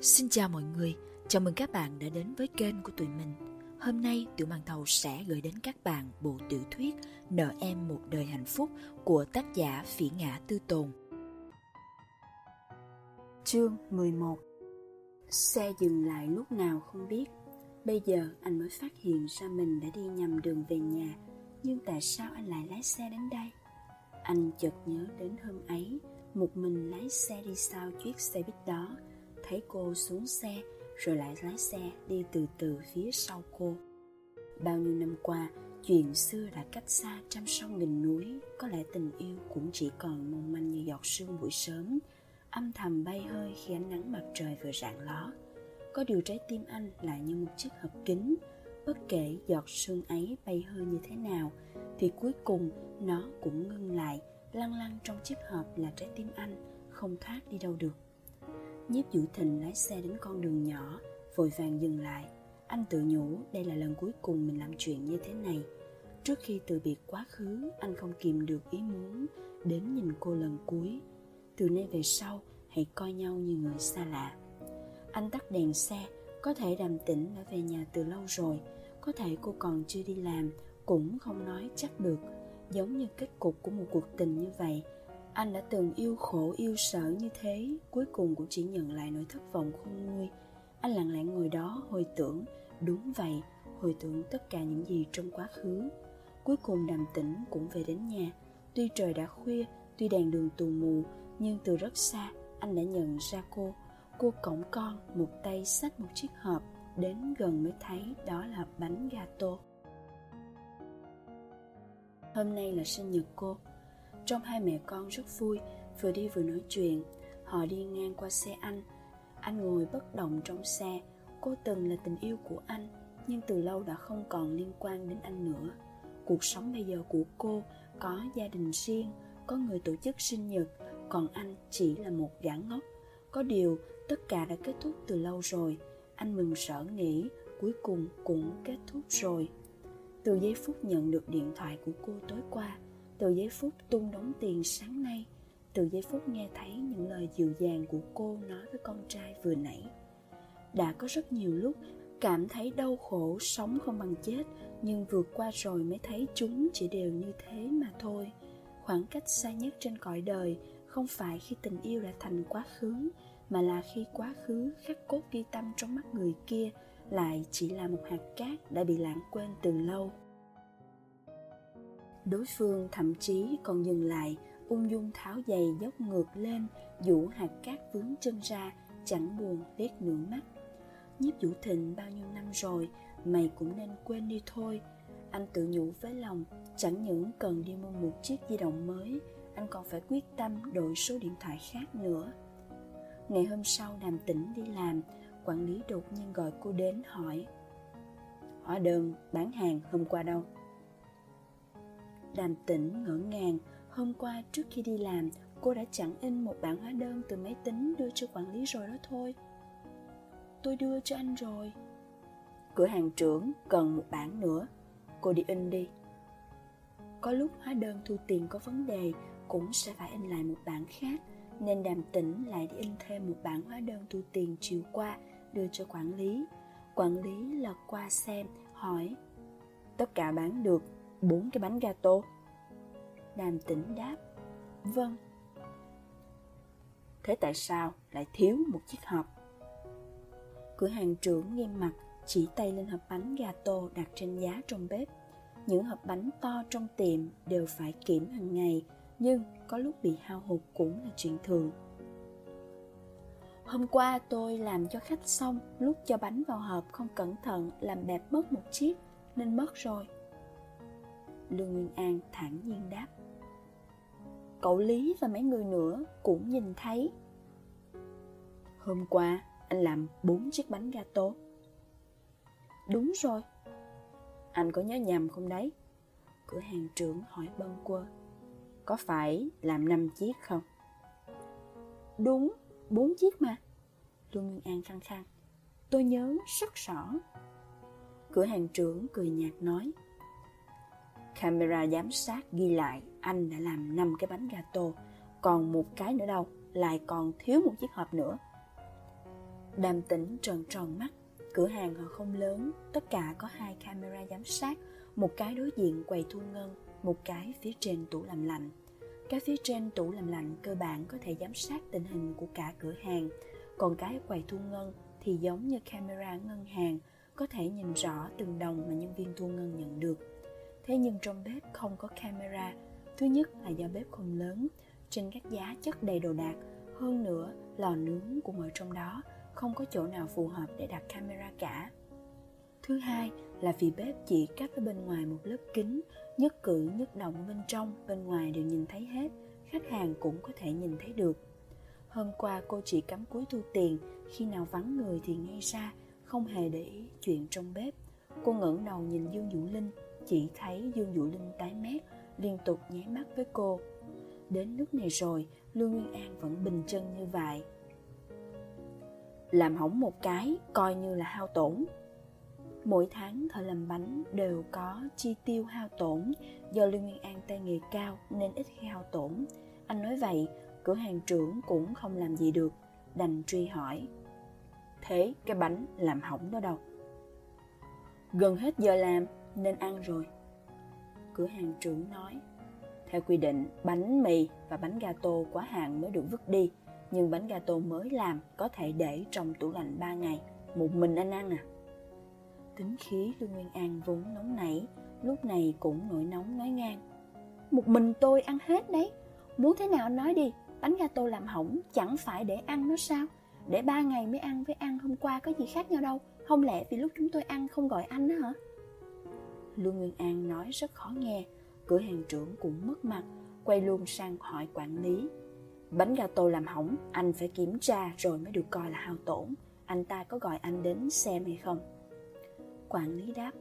Xin chào mọi người, chào mừng các bạn đã đến với kênh của tụi mình. Hôm nay Tiểu Màn Thầu sẽ gửi đến các bạn bộ tiểu thuyết Nợ em một đời hạnh phúc của tác giả Phỉ Ngã Tư Tồn. Chương 11 Xe dừng lại lúc nào không biết Bây giờ anh mới phát hiện ra mình đã đi nhầm đường về nhà Nhưng tại sao anh lại lái xe đến đây? Anh chợt nhớ đến hôm ấy Một mình lái xe đi sau chiếc xe buýt đó thấy cô xuống xe rồi lại lái xe đi từ từ phía sau cô. Bao nhiêu năm qua, chuyện xưa đã cách xa trăm sông nghìn núi, có lẽ tình yêu cũng chỉ còn mong manh như giọt sương buổi sớm, âm thầm bay hơi khi ánh nắng mặt trời vừa rạng ló. Có điều trái tim anh lại như một chiếc hộp kính, bất kể giọt sương ấy bay hơi như thế nào, thì cuối cùng nó cũng ngưng lại, lăn lăn trong chiếc hộp là trái tim anh, không thoát đi đâu được. Nhiếp Vũ Thịnh lái xe đến con đường nhỏ, vội vàng dừng lại. Anh tự nhủ đây là lần cuối cùng mình làm chuyện như thế này. Trước khi từ biệt quá khứ, anh không kìm được ý muốn đến nhìn cô lần cuối. Từ nay về sau, hãy coi nhau như người xa lạ. Anh tắt đèn xe, có thể đàm tĩnh đã về nhà từ lâu rồi, có thể cô còn chưa đi làm, cũng không nói chắc được. Giống như kết cục của một cuộc tình như vậy, anh đã từng yêu khổ, yêu sợ như thế. Cuối cùng cũng chỉ nhận lại nỗi thất vọng khôn nguôi. Anh lặng lẽ ngồi đó, hồi tưởng. Đúng vậy, Hồi tưởng tất cả những gì trong quá khứ. Cuối cùng đàm tĩnh cũng về đến nhà. Tuy trời đã khuya, Tuy đèn đường tù mù, Nhưng từ rất xa, anh đã nhận ra cô. Cô cổng con, Một tay xách một chiếc hộp, Đến gần mới thấy đó là bánh gato. Hôm nay là sinh nhật cô trong hai mẹ con rất vui, vừa đi vừa nói chuyện. Họ đi ngang qua xe anh. Anh ngồi bất động trong xe. Cô từng là tình yêu của anh, nhưng từ lâu đã không còn liên quan đến anh nữa. Cuộc sống bây giờ của cô có gia đình riêng, có người tổ chức sinh nhật, còn anh chỉ là một gã ngốc. Có điều, tất cả đã kết thúc từ lâu rồi. Anh mừng sở nghĩ, cuối cùng cũng kết thúc rồi. Từ giây phút nhận được điện thoại của cô tối qua, từ giây phút tung đóng tiền sáng nay, từ giây phút nghe thấy những lời dịu dàng của cô nói với con trai vừa nãy, đã có rất nhiều lúc cảm thấy đau khổ sống không bằng chết, nhưng vượt qua rồi mới thấy chúng chỉ đều như thế mà thôi. Khoảng cách xa nhất trên cõi đời không phải khi tình yêu đã thành quá khứ, mà là khi quá khứ khắc cốt ghi tâm trong mắt người kia lại chỉ là một hạt cát đã bị lãng quên từ lâu. Đối phương thậm chí còn dừng lại, ung dung tháo giày dốc ngược lên, vũ hạt cát vướng chân ra, chẳng buồn liếc nửa mắt. Nhiếp vũ thịnh bao nhiêu năm rồi, mày cũng nên quên đi thôi. Anh tự nhủ với lòng, chẳng những cần đi mua một chiếc di động mới, anh còn phải quyết tâm đổi số điện thoại khác nữa. Ngày hôm sau đàm tỉnh đi làm, quản lý đột nhiên gọi cô đến hỏi Hóa đơn bán hàng hôm qua đâu? Đàm tĩnh ngỡ ngàng, hôm qua trước khi đi làm, cô đã chẳng in một bản hóa đơn từ máy tính đưa cho quản lý rồi đó thôi. Tôi đưa cho anh rồi. Cửa hàng trưởng cần một bản nữa, cô đi in đi. Có lúc hóa đơn thu tiền có vấn đề cũng sẽ phải in lại một bản khác, nên đàm tĩnh lại đi in thêm một bản hóa đơn thu tiền chiều qua đưa cho quản lý. Quản lý lật qua xem, hỏi Tất cả bán được bốn cái bánh gato Nam tĩnh đáp Vâng. Thế tại sao lại thiếu một chiếc hộp? Cửa hàng trưởng nghiêm mặt, Chỉ tay lên hộp bánh gato đặt trên giá trong bếp. Những hộp bánh to trong tiệm đều phải kiểm hàng ngày, Nhưng có lúc bị hao hụt cũng là chuyện thường. Hôm qua tôi làm cho khách xong, Lúc cho bánh vào hộp không cẩn thận, Làm bẹp mất một chiếc, Nên mất rồi. Lương Nguyên An thản nhiên đáp. Cậu Lý và mấy người nữa cũng nhìn thấy. Hôm qua anh làm bốn chiếc bánh gato. Đúng rồi. Anh có nhớ nhầm không đấy? Cửa hàng trưởng hỏi bâng quơ. Có phải làm năm chiếc không? Đúng, bốn chiếc mà. Lương Nguyên An khăng khăng. Tôi nhớ rất rõ. Cửa hàng trưởng cười nhạt nói. Camera giám sát ghi lại anh đã làm 5 cái bánh gato, còn một cái nữa đâu, lại còn thiếu một chiếc hộp nữa. Đàm tĩnh tròn tròn mắt Cửa hàng họ không lớn Tất cả có hai camera giám sát Một cái đối diện quầy thu ngân Một cái phía trên tủ làm lạnh Cái phía trên tủ làm lạnh cơ bản có thể giám sát tình hình của cả cửa hàng Còn cái quầy thu ngân thì giống như camera ngân hàng Có thể nhìn rõ từng đồng mà nhân viên thu ngân nhận được Thế nhưng trong bếp không có camera, Thứ nhất là do bếp không lớn, Trên các giá chất đầy đồ đạc. Hơn nữa, lò nướng cũng ở trong đó, không có chỗ nào phù hợp để đặt camera cả. Thứ hai là vì bếp chỉ cách với bên ngoài một lớp kính, nhất cử nhất động bên trong, bên ngoài đều nhìn thấy hết, khách hàng cũng có thể nhìn thấy được. Hôm qua cô chỉ cắm cúi thu tiền, khi nào vắng người thì ngay ra, không hề để ý chuyện trong bếp. Cô ngẩng đầu nhìn dương vũ linh chỉ thấy dương vũ linh tái mét, liên tục nháy mắt với cô. Đến lúc này rồi lương nguyên an vẫn bình chân như vậy. Làm hỏng một cái, coi như là hao tổn. Mỗi tháng thợ làm bánh đều có chi tiêu hao tổn. Do lương nguyên an tay nghề cao nên ít khi hao tổn. Anh nói vậy, cửa hàng trưởng cũng không làm gì được, đành truy hỏi. Thế cái bánh làm hỏng đó đâu? Gần hết giờ làm nên ăn rồi. Cửa hàng trưởng nói, theo quy định, bánh mì và bánh gato quá hạn mới được vứt đi, nhưng bánh gato mới làm có thể để trong tủ lạnh 3 ngày, một mình anh ăn à. Tính khí lương nguyên an vốn nóng nảy, lúc này cũng nổi nóng nói ngang, một mình tôi ăn hết đấy, muốn thế nào nói đi, bánh gato làm hỏng chẳng phải để ăn nó sao? Để ba ngày mới ăn với ăn hôm qua có gì khác nhau đâu, không lẽ vì lúc chúng tôi ăn không gọi anh đó hả? Lương nguyên an nói rất khó nghe cửa hàng trưởng cũng mất mặt quay luôn sang hỏi quản lý Bánh gato làm hỏng, anh phải kiểm tra rồi mới được coi là hao tổn. Anh ta có gọi anh đến xem hay không? Quản lý đáp,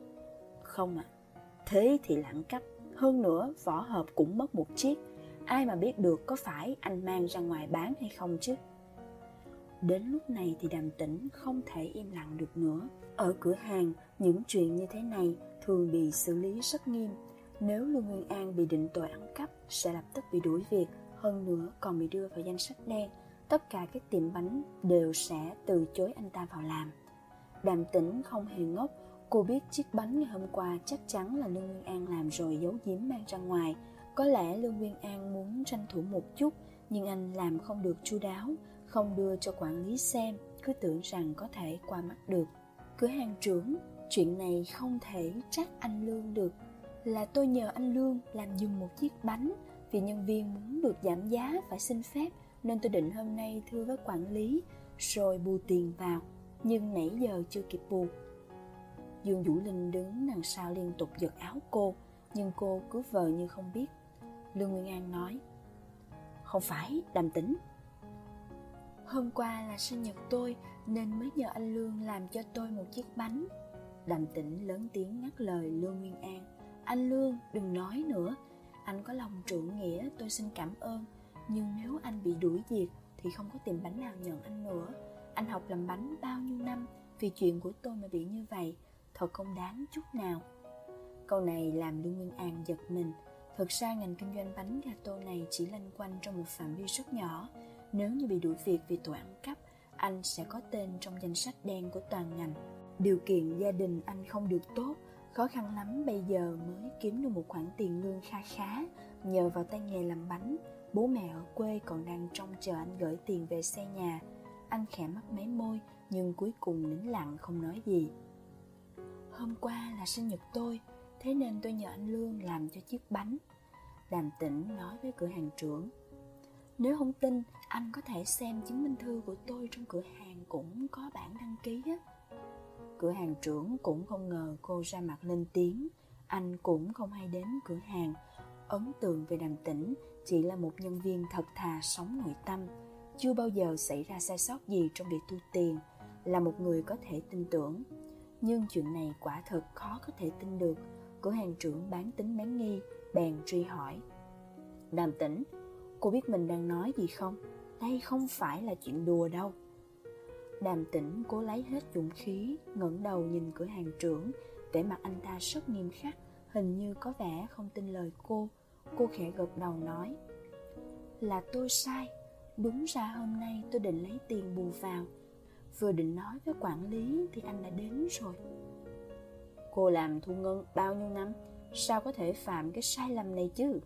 không ạ. À. Thế thì lãng cách. Hơn nữa, vỏ hộp cũng mất một chiếc. Ai mà biết được có phải anh mang ra ngoài bán hay không chứ? Đến lúc này thì đàm tĩnh không thể im lặng được nữa. Ở cửa hàng, những chuyện như thế này thường bị xử lý rất nghiêm. Nếu Lương Nguyên An bị định tội ăn cắp, sẽ lập tức bị đuổi việc hơn nữa còn bị đưa vào danh sách đen. Tất cả các tiệm bánh đều sẽ từ chối anh ta vào làm. Đàm tĩnh không hề ngốc cô biết chiếc bánh ngày hôm qua chắc chắn là lương nguyên an làm rồi giấu giếm mang ra ngoài. Có lẽ lương nguyên an muốn tranh thủ một chút nhưng anh làm không được chu đáo không đưa cho quản lý xem cứ tưởng rằng có thể qua mắt được. Cửa hàng trưởng chuyện này không thể trách anh lương được. Là tôi nhờ anh lương làm dùng một chiếc bánh vì nhân viên muốn được giảm giá phải xin phép, nên tôi định hôm nay thưa với quản lý, rồi bù tiền vào. Nhưng nãy giờ chưa kịp bù. Dương vũ linh đứng đằng sau liên tục giật áo cô, nhưng cô cứ vờ như không biết. Lương nguyên an nói, không phải, đàm tĩnh. Hôm qua là sinh nhật tôi, nên mới nhờ anh lương làm cho tôi một chiếc bánh đàm tĩnh lớn tiếng ngắt lời lương nguyên an. Anh lương, đừng nói nữa. Anh có lòng trượng nghĩa, tôi xin cảm ơn. Nhưng nếu anh bị đuổi việc, thì không có tiệm bánh nào nhận anh nữa. Anh học làm bánh bao nhiêu năm, vì chuyện của tôi mà bị như vậy, thật không đáng chút nào. Câu này làm lương nguyên an giật mình. Thực ra ngành kinh doanh bánh gato này chỉ lanh quanh trong một phạm vi rất nhỏ. Nếu như bị đuổi việc vì tội ăn cắp anh sẽ có tên trong danh sách đen của toàn ngành điều kiện gia đình anh không được tốt, khó khăn lắm bây giờ mới kiếm được một khoản tiền lương kha khá, nhờ vào tay nghề làm bánh. Bố mẹ ở quê còn đang trông chờ anh gửi tiền về xe nhà. Anh khẽ mắt mấy môi, nhưng cuối cùng nín lặng không nói gì. Hôm qua là sinh nhật tôi, thế nên tôi nhờ anh lương làm cho chiếc bánh. Đàm tĩnh nói với cửa hàng trưởng, nếu không tin, anh có thể xem chứng minh thư của tôi trong cửa hàng cũng có bản đăng ký á. Cửa hàng trưởng cũng không ngờ cô ra mặt lên tiếng. Anh cũng không hay đến cửa hàng. Ấn tượng về đàm tĩnh Chỉ là một nhân viên thật thà sống nội tâm. Chưa bao giờ xảy ra sai sót gì trong việc thu tiền, Là một người có thể tin tưởng. Nhưng chuyện này quả thật khó có thể tin được. Cửa hàng trưởng bán tính bán nghi, Bèn truy hỏi. Đàm tĩnh, Cô biết mình đang nói gì không? Đây không phải là chuyện đùa đâu. Đàm tĩnh cố lấy hết dũng khí, ngẩng đầu nhìn cửa hàng trưởng, Vẻ mặt anh ta rất nghiêm khắc, Hình như có vẻ không tin lời cô. Cô khẽ gật đầu nói, Là tôi sai. Đúng ra hôm nay tôi định lấy tiền bù vào. Vừa định nói với quản lý thì anh đã đến rồi. Cô làm thu ngân bao nhiêu năm? Sao có thể phạm cái sai lầm này chứ?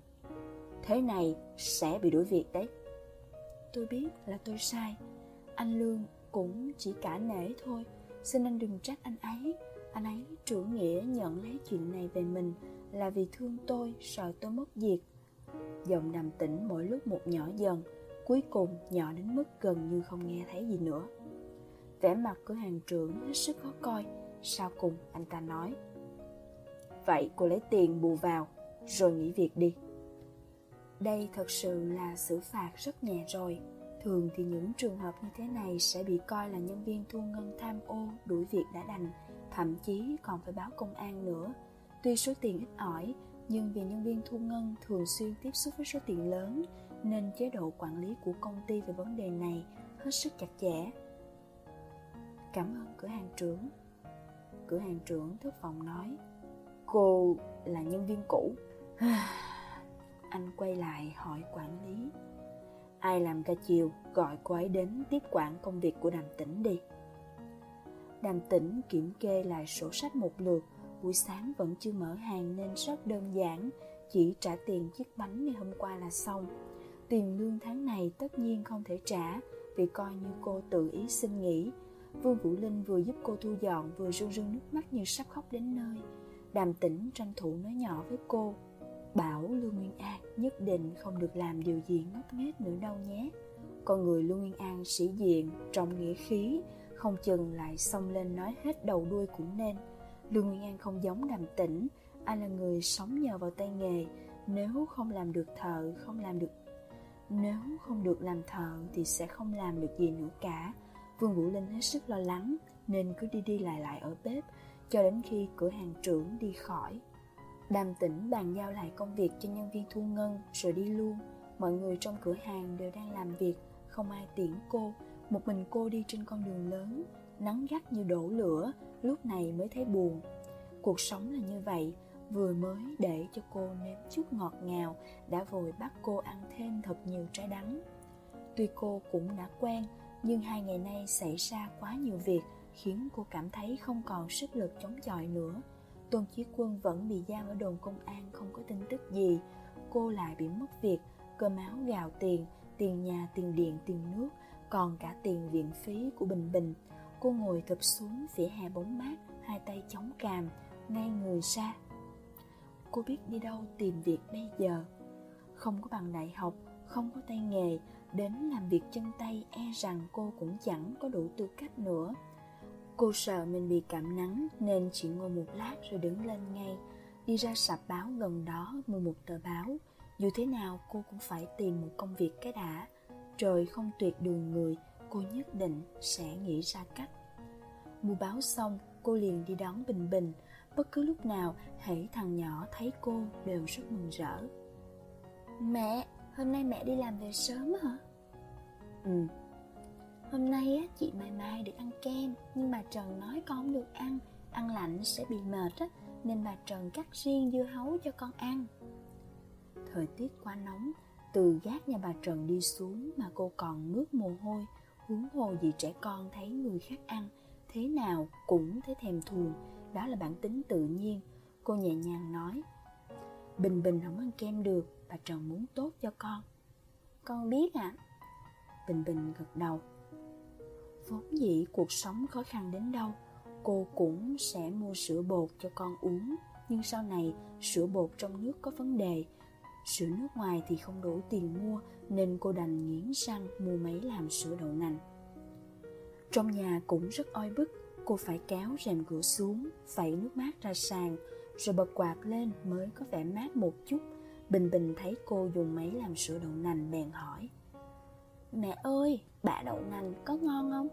Thế này sẽ bị đuổi việc đấy. Tôi biết là tôi sai. Anh Lương cũng chỉ cả nể thôi. Xin anh đừng trách anh ấy. Anh ấy trưởng nghĩa nhận lấy chuyện này về mình Là vì thương tôi, Sợ tôi mất việc. Giọng đàm tĩnh mỗi lúc một nhỏ dần, Cuối cùng nhỏ đến mức gần như không nghe thấy gì nữa. Vẻ mặt cửa hàng trưởng hết sức khó coi. Sau cùng anh ta nói, Vậy cô lấy tiền bù vào, Rồi nghỉ việc đi. Đây thật sự là xử phạt rất nhẹ rồi. Thường thì những trường hợp như thế này sẽ bị coi là nhân viên thu ngân tham ô, đuổi việc đã đành, thậm chí còn phải báo công an nữa. Tuy số tiền ít ỏi, nhưng vì nhân viên thu ngân thường xuyên tiếp xúc với số tiền lớn, nên chế độ quản lý của công ty về vấn đề này hết sức chặt chẽ. Cảm ơn cửa hàng trưởng. Cửa hàng trưởng thất vọng nói, cô là nhân viên cũ. Anh quay lại hỏi quản lý Ai làm ca chiều gọi cô ấy đến tiếp quản công việc của đàm tĩnh đi. Đàm tĩnh kiểm kê lại sổ sách một lượt, buổi sáng vẫn chưa mở hàng nên rất đơn giản, chỉ trả tiền chiếc bánh ngày hôm qua là xong. Tiền lương tháng này tất nhiên không thể trả vì coi như cô tự ý xin nghỉ. Vương Vũ Linh vừa giúp cô thu dọn vừa rưng rưng nước mắt như sắp khóc đến nơi. Đàm tĩnh tranh thủ nói nhỏ với cô Bảo Lưu Nguyên An nhất định không được làm điều gì ngốc nghếch nữa đâu nhé. Con người Lưu Nguyên An sĩ diện, trong nghĩa khí, không chừng lại xông lên nói hết đầu đuôi cũng nên. Lưu Nguyên An không giống đàm tĩnh, anh là người sống nhờ vào tay nghề, nếu không làm được thợ, không làm được nếu không được làm thợ thì sẽ không làm được gì nữa cả. Vương Vũ Linh hết sức lo lắng nên cứ đi đi lại lại ở bếp cho đến khi cửa hàng trưởng đi khỏi. Đàm tĩnh bàn giao lại công việc cho nhân viên thu ngân rồi đi luôn. Mọi người trong cửa hàng đều đang làm việc, không ai tiễn cô. Một mình cô đi trên con đường lớn, nắng gắt như đổ lửa, lúc này mới thấy buồn. Cuộc sống là như vậy, vừa mới để cho cô nếm chút ngọt ngào, đã vội bắt cô ăn thêm thật nhiều trái đắng. Tuy cô cũng đã quen, nhưng hai ngày nay xảy ra quá nhiều việc khiến cô cảm thấy không còn sức lực chống chọi nữa. Tôn Chí Quân vẫn bị giam ở đồn công an không có tin tức gì. Cô lại bị mất việc, cơm áo gạo tiền, tiền nhà, tiền điện, tiền nước, còn cả tiền viện phí của Bình Bình. Cô ngồi thụp xuống vỉa hè bóng mát, hai tay chống càm, ngay người ra. Cô biết đi đâu tìm việc bây giờ. Không có bằng đại học, không có tay nghề, đến làm việc chân tay e rằng cô cũng chẳng có đủ tư cách nữa. Cô sợ mình bị cảm nắng nên chỉ ngồi một lát rồi đứng lên ngay, đi ra sạp báo gần đó mua một tờ báo. Dù thế nào cô cũng phải tìm một công việc cái đã. Trời không tuyệt đường người, cô nhất định sẽ nghĩ ra cách. Mua báo xong, cô liền đi đón Bình Bình. Bất cứ lúc nào, hãy thằng nhỏ thấy cô đều rất mừng rỡ. Mẹ, hôm nay mẹ đi làm về sớm hả? Ừ, Hôm nay á, chị Mai Mai được ăn kem Nhưng bà Trần nói con không được ăn. Ăn lạnh sẽ bị mệt á Nên bà Trần cắt riêng dưa hấu cho con ăn. Thời tiết quá nóng Từ gác nhà bà Trần đi xuống Mà cô còn mướt mồ hôi Huống hồ gì trẻ con thấy người khác ăn Thế nào cũng thấy thèm thuồng. Đó là bản tính tự nhiên. Cô nhẹ nhàng nói Bình Bình không ăn kem được Bà Trần muốn tốt cho con. Con biết ạ. À? Bình Bình gật đầu. Vốn dĩ cuộc sống khó khăn đến đâu Cô cũng sẽ mua sữa bột cho con uống. Nhưng sau này sữa bột trong nước có vấn đề. Sữa nước ngoài thì không đủ tiền mua Nên cô đành nghiến răng mua máy làm sữa đậu nành. Trong nhà cũng rất oi bức Cô phải kéo rèm cửa xuống Phẩy nước mát ra sàn Rồi bật quạt lên mới có vẻ mát một chút. Bình Bình thấy cô dùng máy làm sữa đậu nành bèn hỏi Mẹ ơi, bả đậu nành có ngon không?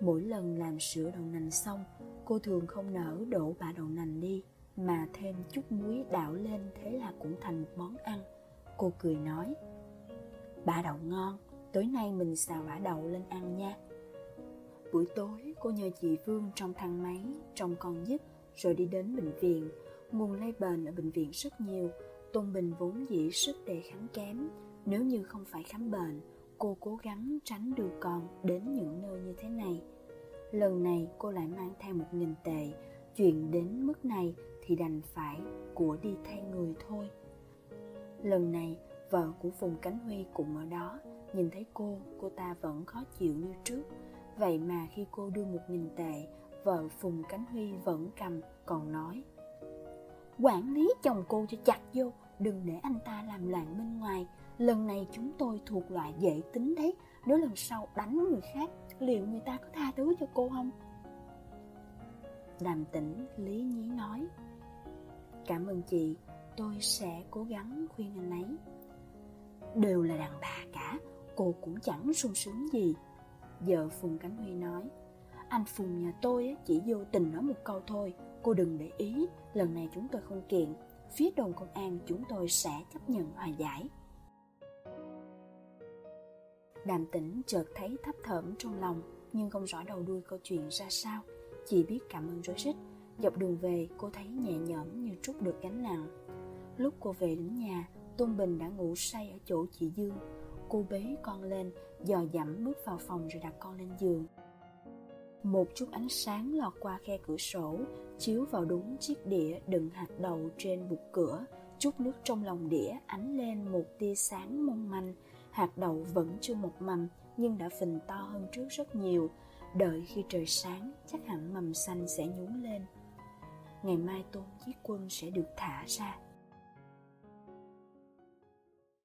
Mỗi lần làm sữa đậu nành xong, cô thường không nỡ đổ bả đậu nành đi, mà thêm chút muối đảo lên thế là cũng thành một món ăn. Cô cười nói, bả đậu ngon, tối nay mình xào bả đậu lên ăn nha. Buổi tối, cô nhờ chị Vương trong thang máy, trong con giúp, rồi đi đến bệnh viện. Nguồn lây bệnh ở bệnh viện rất nhiều, Tôn Bình vốn dĩ sức đề kháng kém, nếu như không phải khám bệnh, cô cố gắng tránh đưa con đến những nơi như thế này. Lần này cô lại mang theo một nghìn tệ, chuyện đến mức này thì đành phải của đi thay người thôi. Lần này, vợ của Phùng Cánh Huy cũng ở đó, nhìn thấy cô, cô ta vẫn khó chịu như trước. Vậy mà khi cô đưa một nghìn tệ, vợ Phùng Cánh Huy vẫn cầm, còn nói Quản lý chồng cô cho chặt vô, đừng để anh ta làm loạn bên ngoài. Lần này chúng tôi thuộc loại dễ tính đấy, nếu lần sau đánh người khác, liệu người ta có tha thứ cho cô không? Đàm tĩnh lý nhí nói Cảm ơn chị, tôi sẽ cố gắng khuyên anh ấy. Đều là đàn bà cả, cô cũng chẳng sung sướng gì. Vợ Phùng Cánh Huy nói Anh Phùng nhà tôi chỉ vô tình nói một câu thôi. Cô đừng để ý, lần này chúng tôi không kiện. Phía đồn công an chúng tôi sẽ chấp nhận hòa giải. Đàm tĩnh chợt thấy thấp thởm trong lòng, Nhưng không rõ đầu đuôi câu chuyện ra sao. Chỉ biết cảm ơn rối rít. Dọc đường về, cô thấy nhẹ nhõm như trút được gánh nặng. Lúc cô về đến nhà, Tôn Bình đã ngủ say ở chỗ chị Dương. Cô bế con lên, Dò dẫm bước vào phòng rồi đặt con lên giường. Một chút ánh sáng lọt qua khe cửa sổ, Chiếu vào đúng chiếc đĩa đựng hạt đậu trên bục cửa. Chút nước trong lòng đĩa ánh lên một tia sáng mong manh. Hạt đậu vẫn chưa một mầm, Nhưng đã phình to hơn trước rất nhiều. Đợi khi trời sáng, chắc hẳn mầm xanh sẽ nhú lên. Ngày mai tôn chiếc quân sẽ được thả ra.